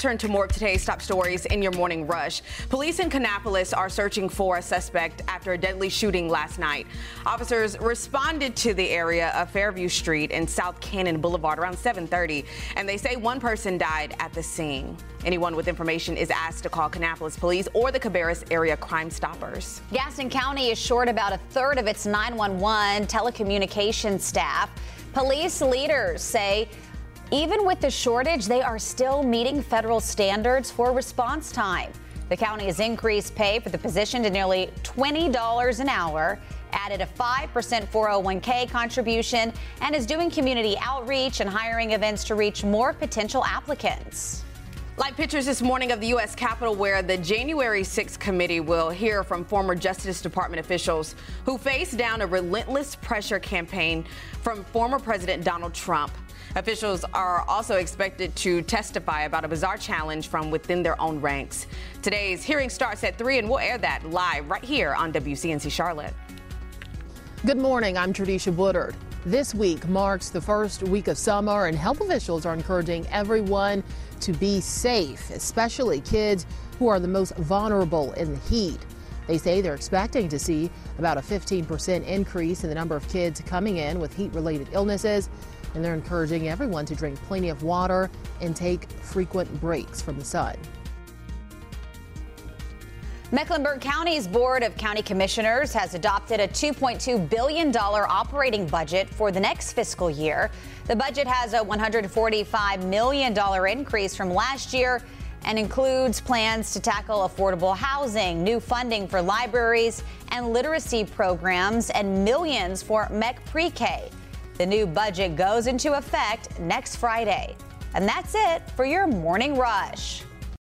turn to more of today's top stories in your morning rush. Police in Kannapolis are searching for a suspect after a deadly shooting last night. Officers responded to the area of Fairview Street and South Cannon Boulevard around 7:30, and they say one person died at the scene. Anyone with information is asked to call Kannapolis Police or the Cabarrus Area Crime Stoppers. Gaston County is short about a third of its 911 telecommunications staff. Police leaders say even with the shortage, they are still meeting federal standards for response time. The county has increased pay for the position to nearly $20 an hour, added a 5% 401k contribution, and is doing community outreach and hiring events to reach more potential applicants. Live pictures this morning of the U.S. Capitol, where the January 6th committee will hear from former Justice Department officials who faced down a relentless pressure campaign from former President Donald Trump. Officials are also expected to testify about a bizarre challenge from within their own ranks. Today's hearing starts at 3, and we'll air that live right here on WCNC Charlotte. Good morning. I'm Tradisha Woodard. This week marks the first week of summer, and health officials are encouraging everyone to be safe, especially kids who are the most vulnerable in the heat. They say they're expecting to see about a 15% increase in the number of kids coming in with heat related illnesses and they're encouraging everyone to drink plenty of water and take frequent breaks from the sun. Mecklenburg County's Board of County Commissioners has adopted a $2.2 billion operating budget for the next fiscal year. The budget has a $145 million increase from last year and includes plans to tackle affordable housing, new funding for libraries and literacy programs, and millions for MECK Pre K. The new budget goes into effect next Friday. And that's it for your morning rush.